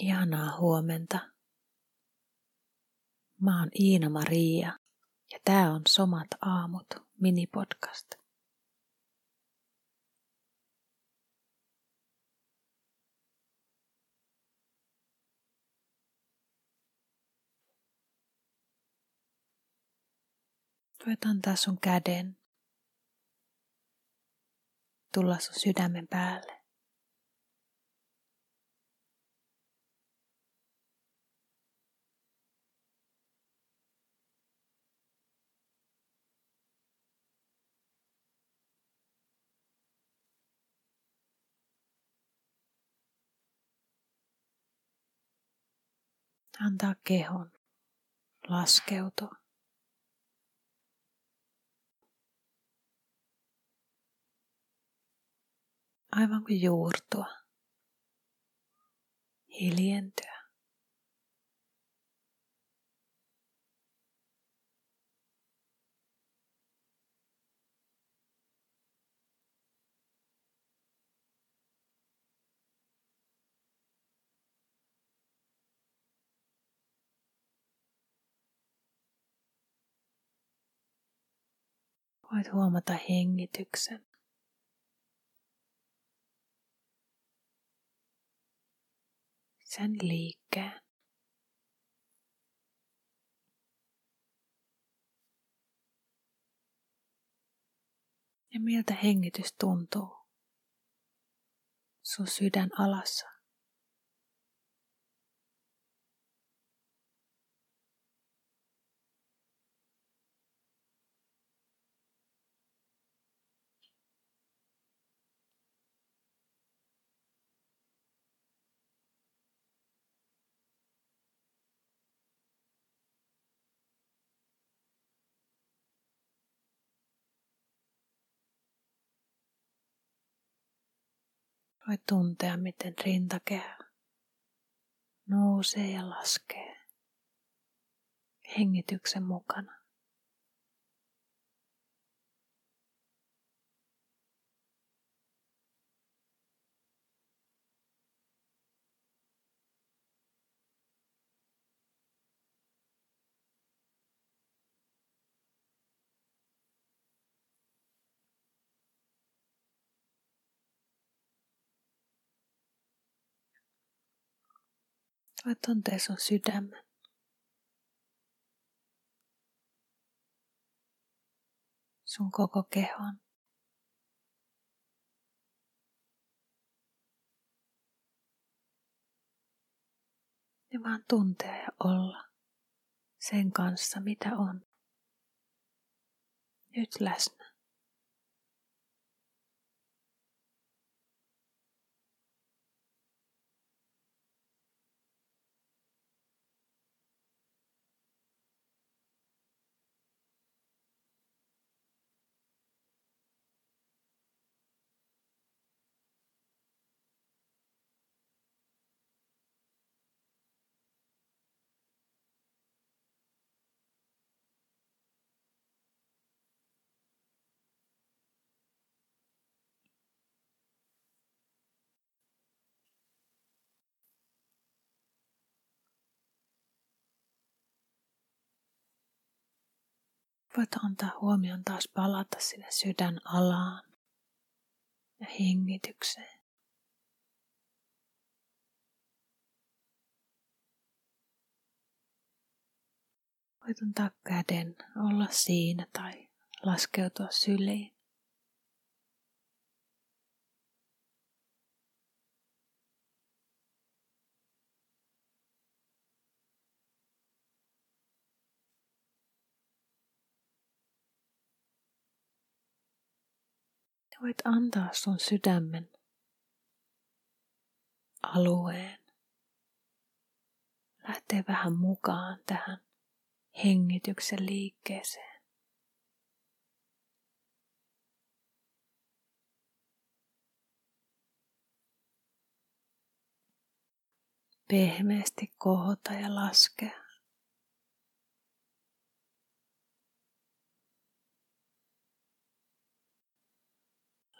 Ihanaa huomenta. Mä oon Iina Maria ja tää on Somat aamut minipodcast. Voit antaa sun käden tulla sun sydämen päälle. Antaa kehon laskeutua. Aivan kuin juurtua. Hiljentyä. Voit huomata hengityksen. Sen liikkeen. Ja miltä hengitys tuntuu sun sydän alassa. Voit tuntea, miten rintakehä nousee ja laskee hengityksen mukana. Voit tuntea sun sydämen. Sun koko kehon. Ja vaan tuntea ja olla sen kanssa, mitä on. Nyt läsnä. Voit antaa huomion taas palata sinne sydän alaan ja hengitykseen. Voit antaa käden olla siinä tai laskeutua syliin. Voit antaa sun sydämen alueen lähteä vähän mukaan tähän hengityksen liikkeeseen. Pehmeästi kohota ja laskea.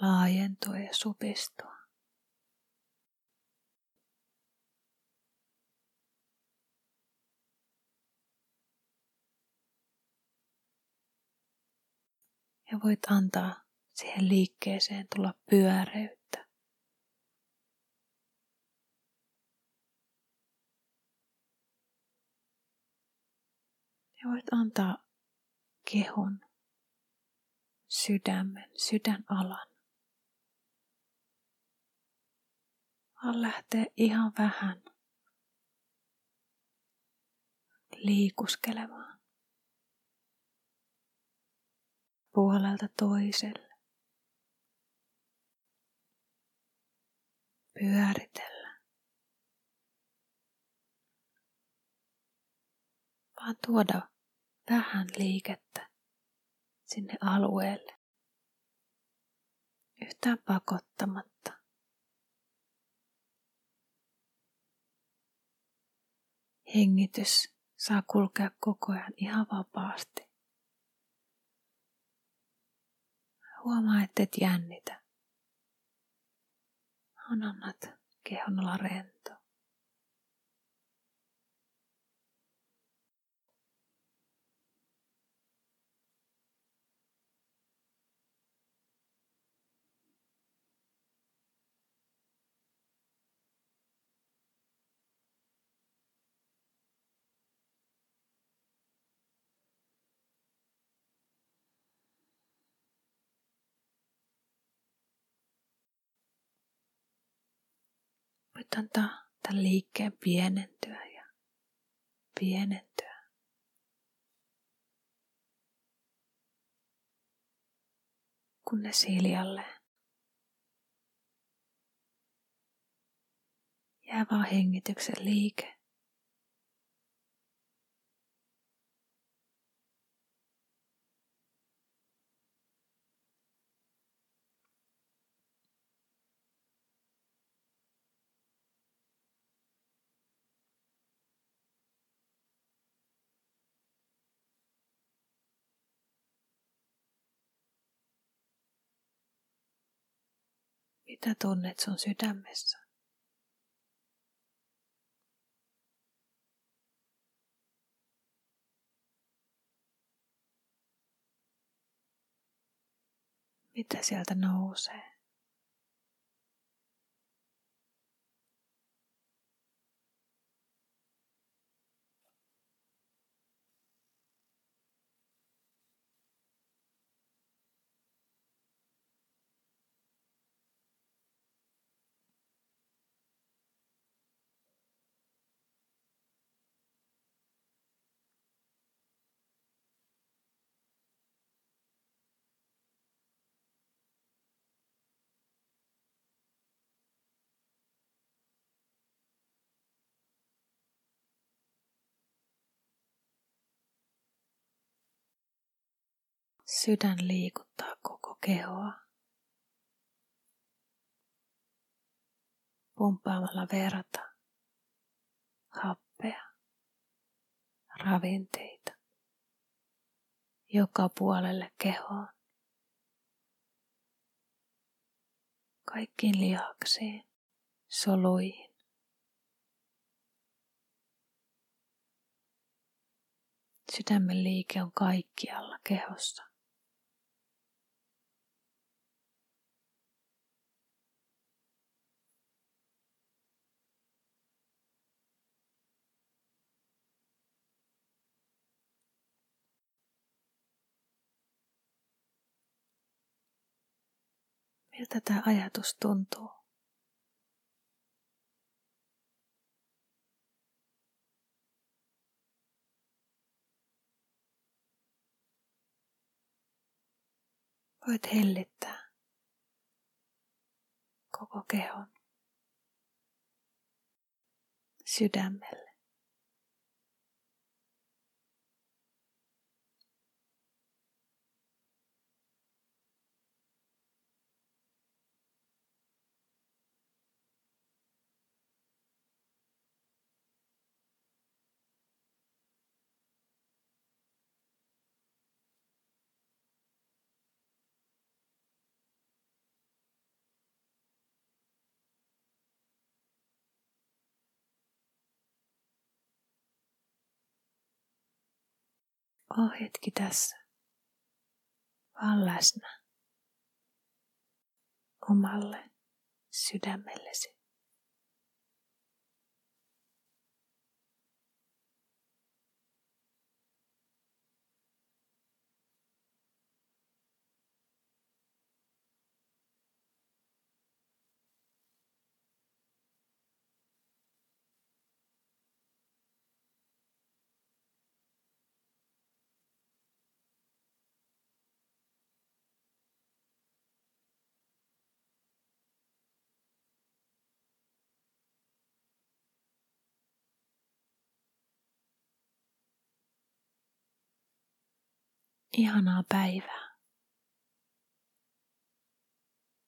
laajentua ja supistua. Ja voit antaa siihen liikkeeseen tulla pyöreyttä. Ja voit antaa kehon, sydämen, sydänalan Vaan lähtee ihan vähän liikuskelemaan puolelta toiselle. Pyöritellä. Vaan tuoda vähän liikettä sinne alueelle. Yhtään pakottamatta. Hengitys saa kulkea koko ajan ihan vapaasti. Huomaa, että et jännitä. Annat kehon olla rento. Voit antaa tämän liikkeen pienentyä ja pienentyä. Kunnes hiljalleen jää vaan hengityksen liike. Mitä tunnet sun sydämessä? Mitä sieltä nousee? Sydän liikuttaa koko kehoa. Pumppaamalla verta, happea, ravinteita joka puolelle kehoon. Kaikkiin lihaksiin, soluihin. Sydämen liike on kaikkialla kehossa. Miltä tämä ajatus tuntuu? Voit hellittää koko kehon sydämelle. Oh hetki tässä. vaan läsnä omalle sydämellesi. Ihanaa päivää.